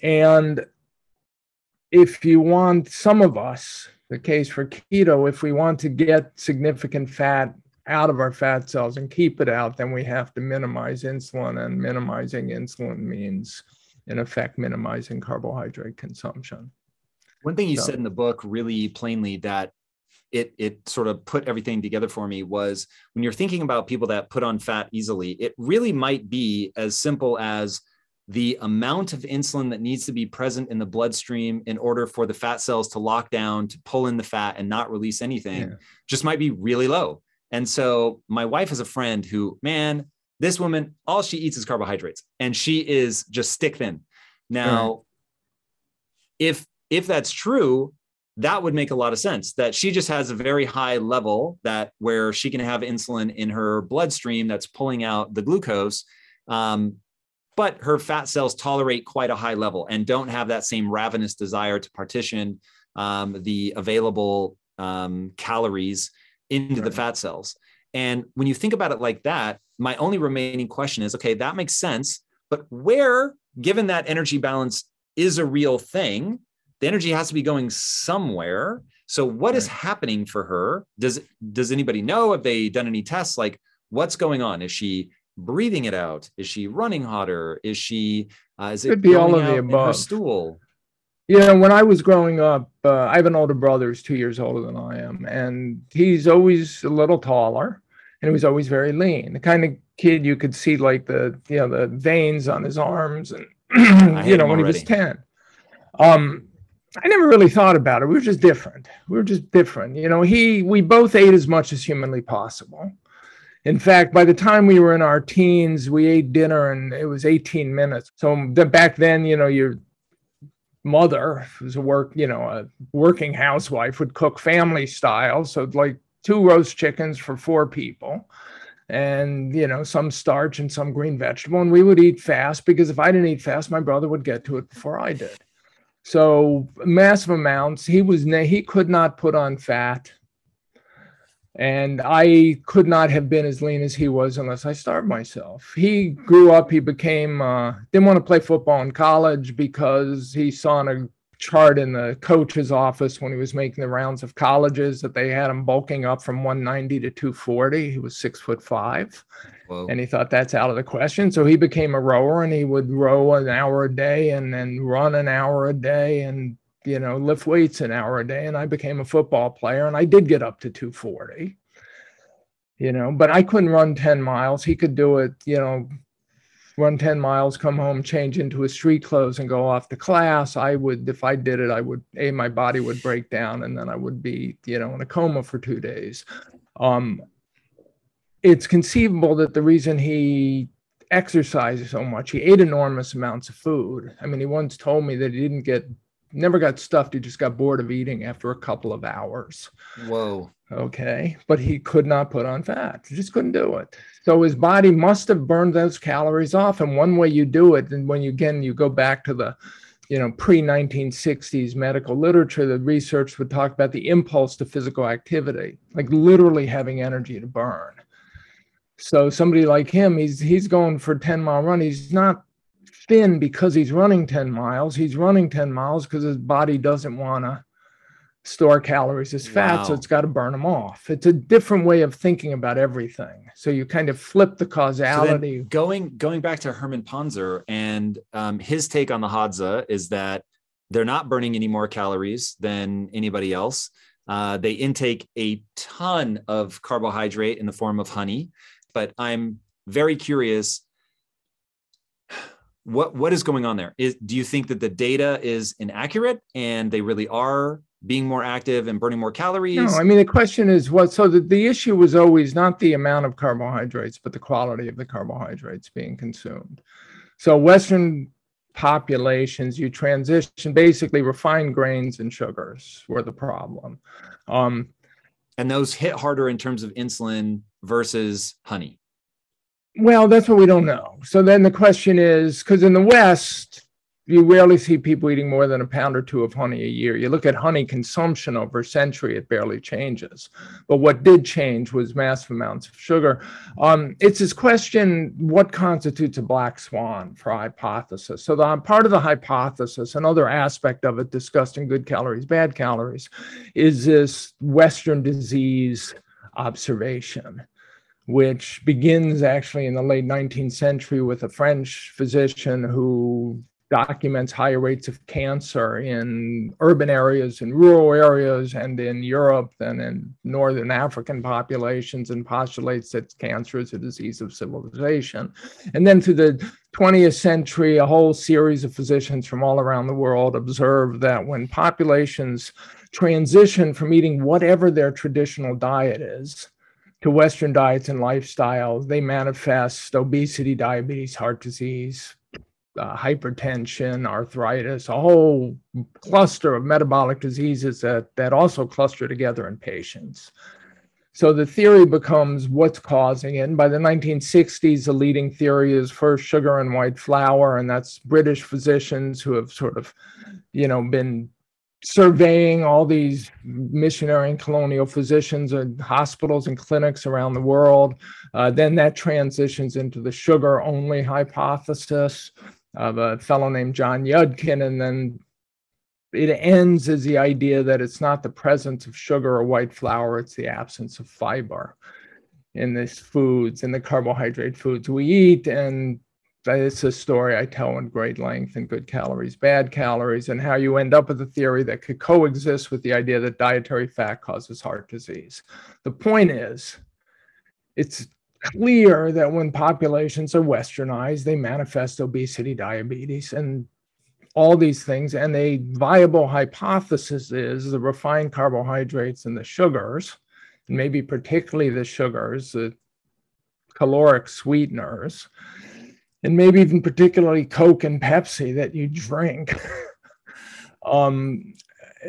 And if you want some of us, the case for keto, if we want to get significant fat out of our fat cells and keep it out, then we have to minimize insulin. And minimizing insulin means, in effect, minimizing carbohydrate consumption. One thing you so, said in the book really plainly that it it sort of put everything together for me was when you're thinking about people that put on fat easily it really might be as simple as the amount of insulin that needs to be present in the bloodstream in order for the fat cells to lock down to pull in the fat and not release anything yeah. just might be really low. And so my wife has a friend who man this woman all she eats is carbohydrates and she is just stick thin. Now if if that's true that would make a lot of sense that she just has a very high level that where she can have insulin in her bloodstream that's pulling out the glucose um, but her fat cells tolerate quite a high level and don't have that same ravenous desire to partition um, the available um, calories into the fat cells. And when you think about it like that, my only remaining question is okay, that makes sense. But where, given that energy balance is a real thing, the energy has to be going somewhere. So what right. is happening for her? Does does anybody know? Have they done any tests? Like what's going on? Is she breathing it out? Is she running hotter? Is she uh, is it Could be all of the above. Her stool. You know, when I was growing up, uh, I have an older brother who's two years older than I am, and he's always a little taller, and he was always very lean. The kind of kid you could see like the you know the veins on his arms, and you know when already. he was ten. Um, I never really thought about it. We were just different. We were just different. You know, he we both ate as much as humanly possible. In fact, by the time we were in our teens, we ate dinner and it was 18 minutes. So back then, you know, your mother was a work, you know, a working housewife would cook family style. So like two roast chickens for four people and you know some starch and some green vegetable and we would eat fast because if i didn't eat fast my brother would get to it before i did so massive amounts. He was he could not put on fat, and I could not have been as lean as he was unless I starved myself. He grew up. He became uh, didn't want to play football in college because he saw a chart in the coach's office when he was making the rounds of colleges that they had him bulking up from 190 to 240. He was six foot five. Whoa. And he thought that's out of the question. So he became a rower and he would row an hour a day and then run an hour a day and, you know, lift weights an hour a day. And I became a football player and I did get up to 240, you know, but I couldn't run 10 miles. He could do it, you know, run 10 miles, come home, change into his street clothes and go off to class. I would, if I did it, I would, A, my body would break down and then I would be, you know, in a coma for two days. Um, it's conceivable that the reason he exercised so much, he ate enormous amounts of food. I mean, he once told me that he didn't get, never got stuffed. He just got bored of eating after a couple of hours. Whoa. Okay. But he could not put on fat. He just couldn't do it. So his body must have burned those calories off. And one way you do it, and when you again, you go back to the, you know, pre 1960s medical literature, the research would talk about the impulse to physical activity, like literally having energy to burn. So somebody like him, he's he's going for 10 mile run. He's not thin because he's running 10 miles. He's running 10 miles because his body doesn't want to store calories as fat, wow. so it's got to burn them off. It's a different way of thinking about everything. So you kind of flip the causality. So going going back to Herman Pontzer and um, his take on the Hadza is that they're not burning any more calories than anybody else. Uh, they intake a ton of carbohydrate in the form of honey but I'm very curious what what is going on there is do you think that the data is inaccurate and they really are being more active and burning more calories no i mean the question is what so the, the issue was always not the amount of carbohydrates but the quality of the carbohydrates being consumed so western populations you transition basically refined grains and sugars were the problem um, and those hit harder in terms of insulin versus honey? Well, that's what we don't know. So then the question is because in the West, you rarely see people eating more than a pound or two of honey a year. You look at honey consumption over a century, it barely changes. But what did change was massive amounts of sugar. Um, it's this question what constitutes a black swan for hypothesis? So, the part of the hypothesis, another aspect of it discussed in Good Calories, Bad Calories, is this Western disease observation which begins actually in the late 19th century with a French physician who documents higher rates of cancer in urban areas, in rural areas, and in Europe than in northern African populations, and postulates that cancer is a disease of civilization. And then through the 20th century, a whole series of physicians from all around the world observed that when populations transition from eating whatever their traditional diet is, to Western diets and lifestyles, they manifest obesity, diabetes, heart disease, uh, hypertension, arthritis, a whole cluster of metabolic diseases that, that also cluster together in patients. So the theory becomes what's causing it. And by the 1960s, the leading theory is first sugar and white flour, and that's British physicians who have sort of, you know, been surveying all these missionary and colonial physicians and hospitals and clinics around the world. Uh, then that transitions into the sugar only hypothesis of a fellow named John Yudkin. And then it ends as the idea that it's not the presence of sugar or white flour, it's the absence of fiber in these foods, in the carbohydrate foods we eat. And it's a story I tell in great length and Good Calories, Bad Calories, and how you end up with a theory that could coexist with the idea that dietary fat causes heart disease. The point is, it's clear that when populations are westernized, they manifest obesity, diabetes, and all these things. And a viable hypothesis is the refined carbohydrates and the sugars, and maybe particularly the sugars, the caloric sweeteners and maybe even particularly Coke and Pepsi that you drink, um,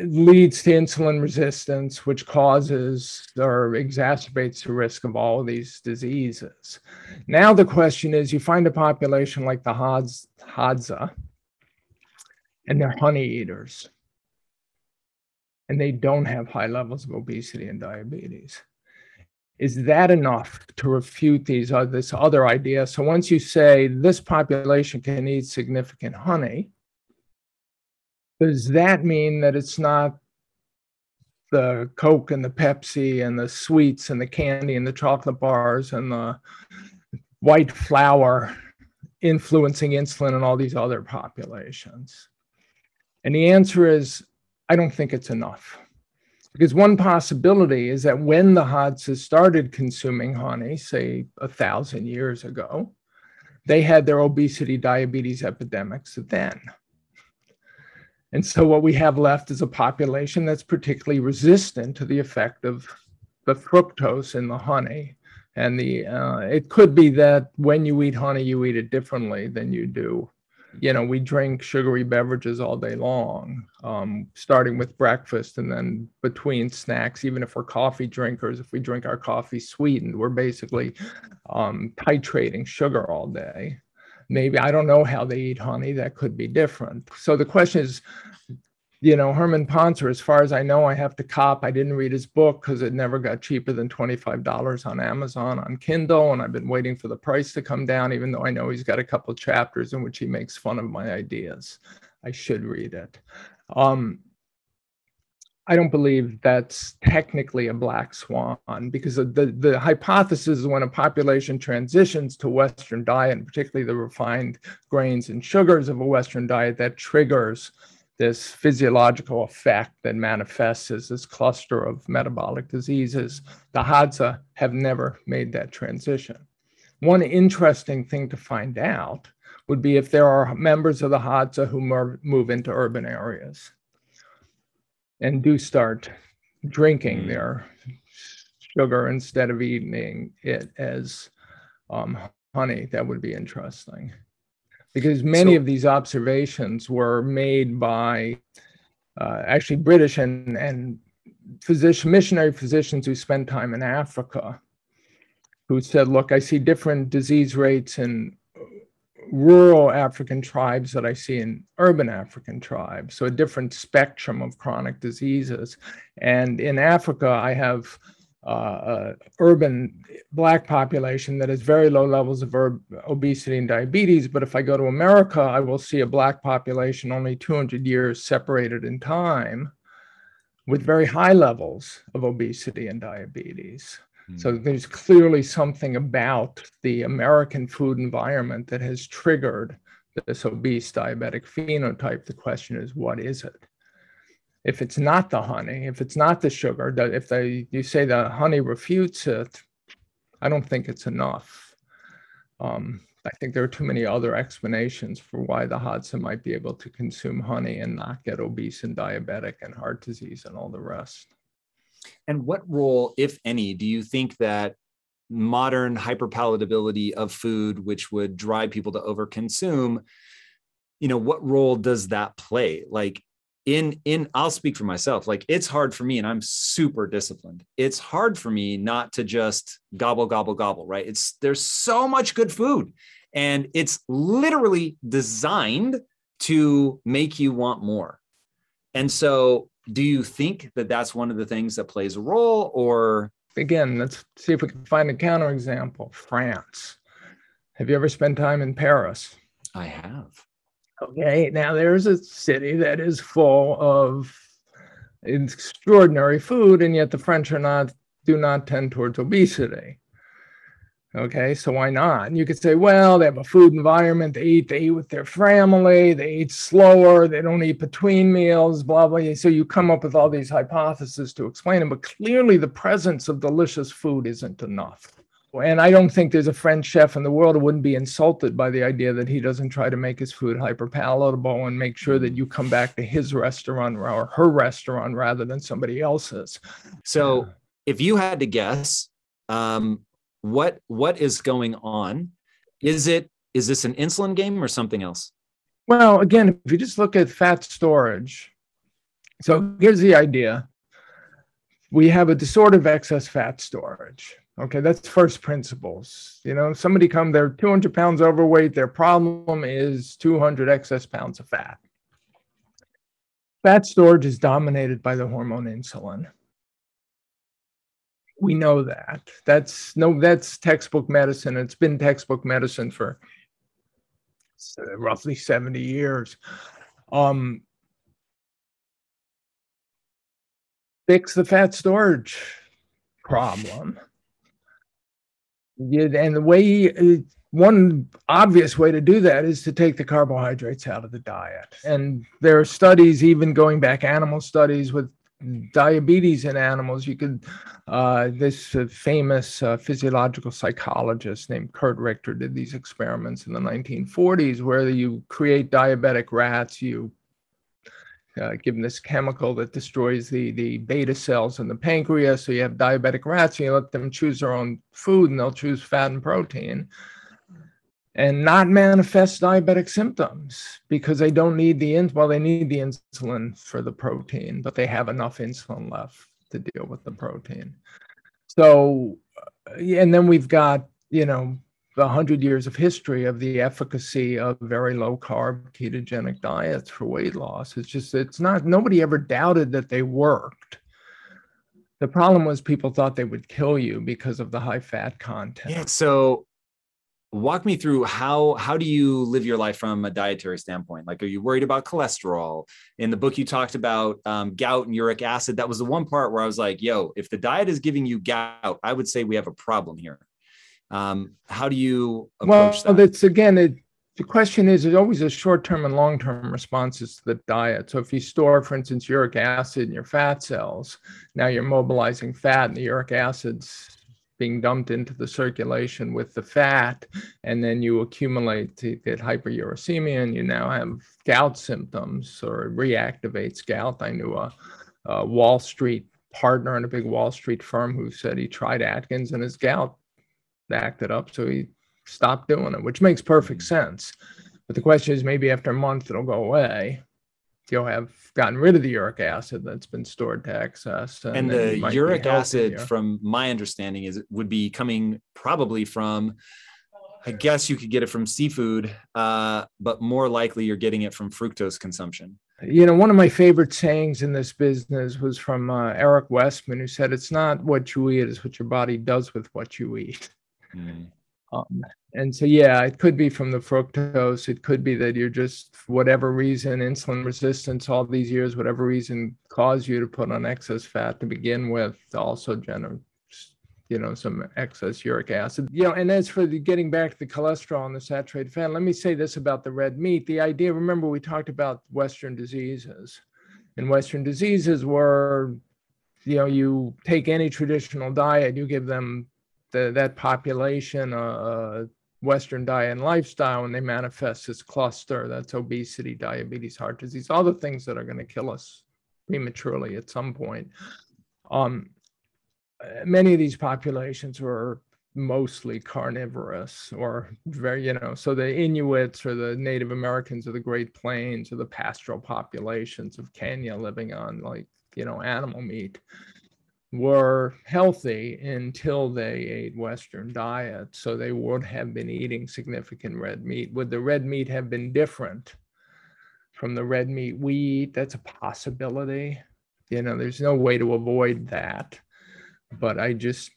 leads to insulin resistance, which causes or exacerbates the risk of all of these diseases. Now, the question is you find a population like the Hadza, and they're honey eaters, and they don't have high levels of obesity and diabetes is that enough to refute these uh, this other idea? So once you say this population can eat significant honey, does that mean that it's not the Coke and the Pepsi and the sweets and the candy and the chocolate bars and the white flour influencing insulin and all these other populations? And the answer is, I don't think it's enough. Because one possibility is that when the Hadza started consuming honey, say a thousand years ago, they had their obesity diabetes epidemics then. And so what we have left is a population that's particularly resistant to the effect of the fructose in the honey. And the uh, it could be that when you eat honey, you eat it differently than you do you know, we drink sugary beverages all day long, um, starting with breakfast and then between snacks. Even if we're coffee drinkers, if we drink our coffee sweetened, we're basically um, titrating sugar all day. Maybe I don't know how they eat honey. That could be different. So the question is, you know, Herman Pontzer, as far as I know, I have to cop. I didn't read his book because it never got cheaper than $25 on Amazon on Kindle. And I've been waiting for the price to come down, even though I know he's got a couple chapters in which he makes fun of my ideas. I should read it. Um, I don't believe that's technically a black swan because the, the hypothesis is when a population transitions to Western diet, and particularly the refined grains and sugars of a Western diet, that triggers this physiological effect that manifests as this cluster of metabolic diseases. The Hadza have never made that transition. One interesting thing to find out would be if there are members of the Hadza who move into urban areas and do start drinking mm. their sugar instead of eating it as um, honey. That would be interesting because many so, of these observations were made by uh, actually British and, and physician, missionary physicians who spent time in Africa, who said, look, I see different disease rates in rural African tribes that I see in urban African tribes. So a different spectrum of chronic diseases. And in Africa, I have uh, urban black population that has very low levels of obesity and diabetes. But if I go to America, I will see a black population only 200 years separated in time with very high levels of obesity and diabetes. Mm. So there's clearly something about the American food environment that has triggered this obese diabetic phenotype. The question is, what is it? if it's not the honey, if it's not the sugar, if they you say the honey refutes it, I don't think it's enough. Um, I think there are too many other explanations for why the Hadza might be able to consume honey and not get obese and diabetic and heart disease and all the rest. And what role, if any, do you think that modern hyperpalatability of food, which would drive people to overconsume, you know, what role does that play? Like, in in I'll speak for myself. Like it's hard for me and I'm super disciplined. It's hard for me not to just gobble gobble gobble, right? It's there's so much good food and it's literally designed to make you want more. And so, do you think that that's one of the things that plays a role, or again, let's see if we can find a counterexample. France. Have you ever spent time in Paris? I have. Okay, now there's a city that is full of extraordinary food, and yet the French are not do not tend towards obesity. Okay, so why not? And you could say, well, they have a food environment. They eat, they eat with their family. They eat slower. They don't eat between meals. Blah blah. So you come up with all these hypotheses to explain it, but clearly the presence of delicious food isn't enough. And I don't think there's a French chef in the world who wouldn't be insulted by the idea that he doesn't try to make his food hyper palatable and make sure that you come back to his restaurant or her restaurant rather than somebody else's. So, if you had to guess, um, what what is going on? Is it is this an insulin game or something else? Well, again, if you just look at fat storage, so here's the idea: we have a disorder of excess fat storage. Okay, that's first principles. You know, somebody come, they're 200 pounds overweight, their problem is 200 excess pounds of fat. Fat storage is dominated by the hormone insulin. We know that. That's no, that's textbook medicine. It's been textbook medicine for roughly 70 years. Um, fix the fat storage problem and the way uh, one obvious way to do that is to take the carbohydrates out of the diet. And there are studies, even going back animal studies with diabetes in animals. You could, uh, this uh, famous uh, physiological psychologist named Kurt Richter did these experiments in the 1940s where you create diabetic rats, you uh, given this chemical that destroys the, the beta cells in the pancreas. So you have diabetic rats and you let them choose their own food and they'll choose fat and protein and not manifest diabetic symptoms because they don't need the in well they need the insulin for the protein but they have enough insulin left to deal with the protein so and then we've got you know the 100 years of history of the efficacy of very low carb ketogenic diets for weight loss. It's just, it's not, nobody ever doubted that they worked. The problem was people thought they would kill you because of the high fat content. Yeah. So walk me through how how do you live your life from a dietary standpoint like are you worried about cholesterol in the book you talked about um, gout and uric acid that was the one part where i was like yo if the diet is giving you gout i would say we have a problem here um, how do you approach well, that? That's again, it, the question is, there's always a short-term and long-term responses to the diet. So if you store, for instance, uric acid in your fat cells, now you're mobilizing fat and the uric acid's being dumped into the circulation with the fat, and then you accumulate to get hyperuricemia, and you now have gout symptoms or reactivates gout. I knew a, a Wall Street partner in a big Wall Street firm who said he tried Atkins and his gout acted up, so he stopped doing it, which makes perfect mm. sense. But the question is, maybe after a month it'll go away. You'll have gotten rid of the uric acid that's been stored to excess. And, and the uric acid, from my understanding, is it would be coming probably from. I guess you could get it from seafood, uh, but more likely you're getting it from fructose consumption. You know, one of my favorite sayings in this business was from uh, Eric Westman, who said, "It's not what you eat; it's what your body does with what you eat." Mm. Um, and so, yeah, it could be from the fructose. It could be that you're just, whatever reason, insulin resistance all these years, whatever reason caused you to put on excess fat to begin with, also generate, you know, some excess uric acid. You know, and as for the getting back to the cholesterol and the saturated fat, let me say this about the red meat. The idea, remember, we talked about Western diseases. And Western diseases were, you know, you take any traditional diet, you give them the, that population, uh, Western diet and lifestyle, and they manifest this cluster that's obesity, diabetes, heart disease, all the things that are going to kill us prematurely at some point. Um, many of these populations were mostly carnivorous or very, you know, so the Inuits or the Native Americans of the Great Plains or the pastoral populations of Kenya living on like, you know, animal meat were healthy until they ate Western diet. So they would have been eating significant red meat. Would the red meat have been different from the red meat we eat. That's a possibility. You know, there's no way to avoid that. But I just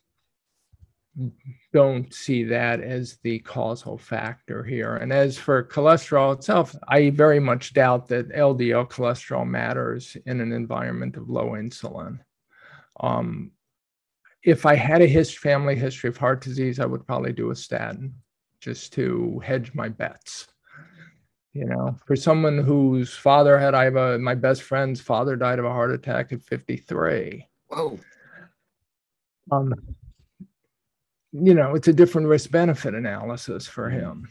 don't see that as the causal factor here. And as for cholesterol itself, I very much doubt that LDL cholesterol matters in an environment of low insulin. Um, if I had a his, family history of heart disease, I would probably do a statin just to hedge my bets. You know, for someone whose father had, I have a, my best friend's father died of a heart attack at 53. Whoa. Um, you know, it's a different risk benefit analysis for mm-hmm. him.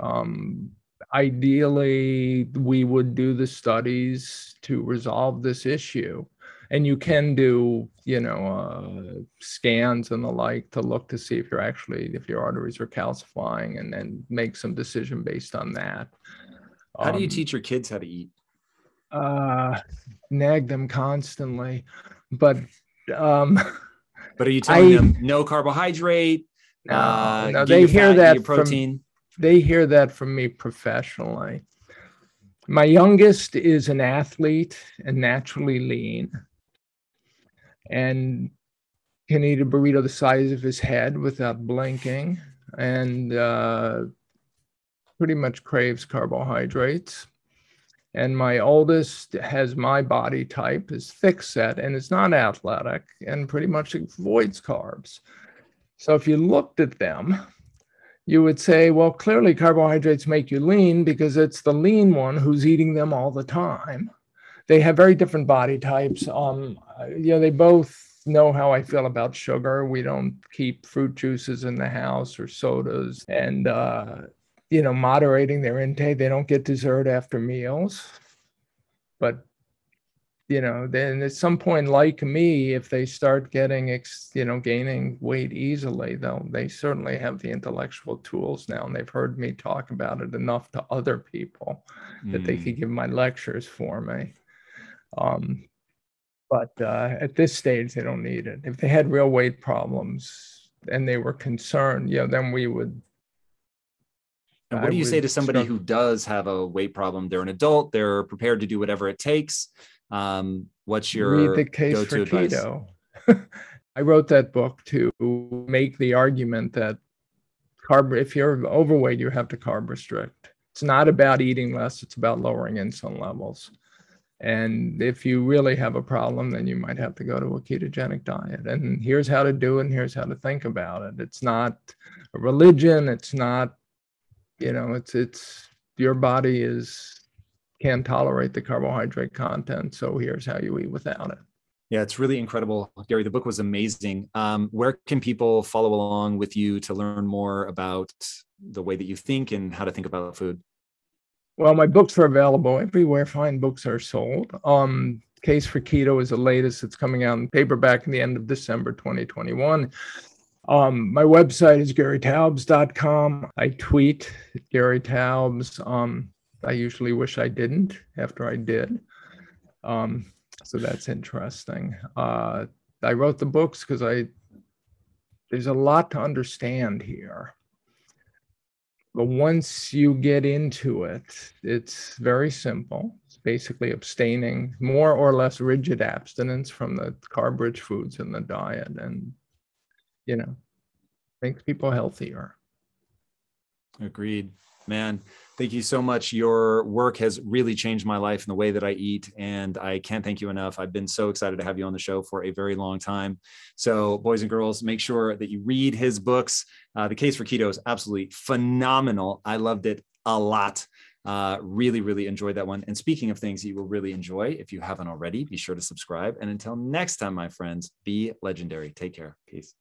Um, ideally, we would do the studies to resolve this issue. And you can do, you know, uh, scans and the like to look to see if you're actually, if your arteries are calcifying and then make some decision based on that. How um, do you um, teach your kids how to eat? Uh, nag them constantly. But um, But are you telling I, them no carbohydrate? No, uh, no they hear that protein. From, they hear that from me professionally. My youngest is an athlete and naturally lean, and can eat a burrito the size of his head without blinking, and uh, pretty much craves carbohydrates. And my oldest has my body type is thick set and is not athletic and pretty much avoids carbs. So if you looked at them you would say well clearly carbohydrates make you lean because it's the lean one who's eating them all the time they have very different body types um you know they both know how I feel about sugar. We don't keep fruit juices in the house or sodas. And uh, you know, moderating their intake. They don't get dessert after meals. But, you know, then at some point, like me, if they start getting, you know, gaining weight easily, though, they certainly have the intellectual tools now. And they've heard me talk about it enough to other people mm. that they could mm. give my lectures for me. Um, but uh, at this stage, they don't need it. If they had real weight problems and they were concerned, you know, then we would and what I do you say to somebody start... who does have a weight problem? They're an adult. They're prepared to do whatever it takes. Um, what's your read the case for advice? keto? I wrote that book to make the argument that carb. If you're overweight, you have to carb restrict. It's not about eating less. It's about lowering insulin levels. And if you really have a problem, then you might have to go to a ketogenic diet. And here's how to do it, and here's how to think about it. It's not a religion. It's not you know it's it's your body is can't tolerate the carbohydrate content so here's how you eat without it yeah it's really incredible gary the book was amazing um, where can people follow along with you to learn more about the way that you think and how to think about food well my books are available everywhere fine books are sold um, case for keto is the latest it's coming out in paperback in the end of december 2021 um, my website is garytaubes.com. I tweet Gary Taubes. Um, I usually wish I didn't after I did. Um, so that's interesting. Uh, I wrote the books because I there's a lot to understand here. But once you get into it, it's very simple. It's basically abstaining, more or less rigid abstinence from the carb rich foods in the diet. And you know, makes people healthier. Agreed. Man, thank you so much. Your work has really changed my life and the way that I eat. And I can't thank you enough. I've been so excited to have you on the show for a very long time. So, boys and girls, make sure that you read his books. Uh, the Case for Keto is absolutely phenomenal. I loved it a lot. Uh, really, really enjoyed that one. And speaking of things you will really enjoy, if you haven't already, be sure to subscribe. And until next time, my friends, be legendary. Take care. Peace.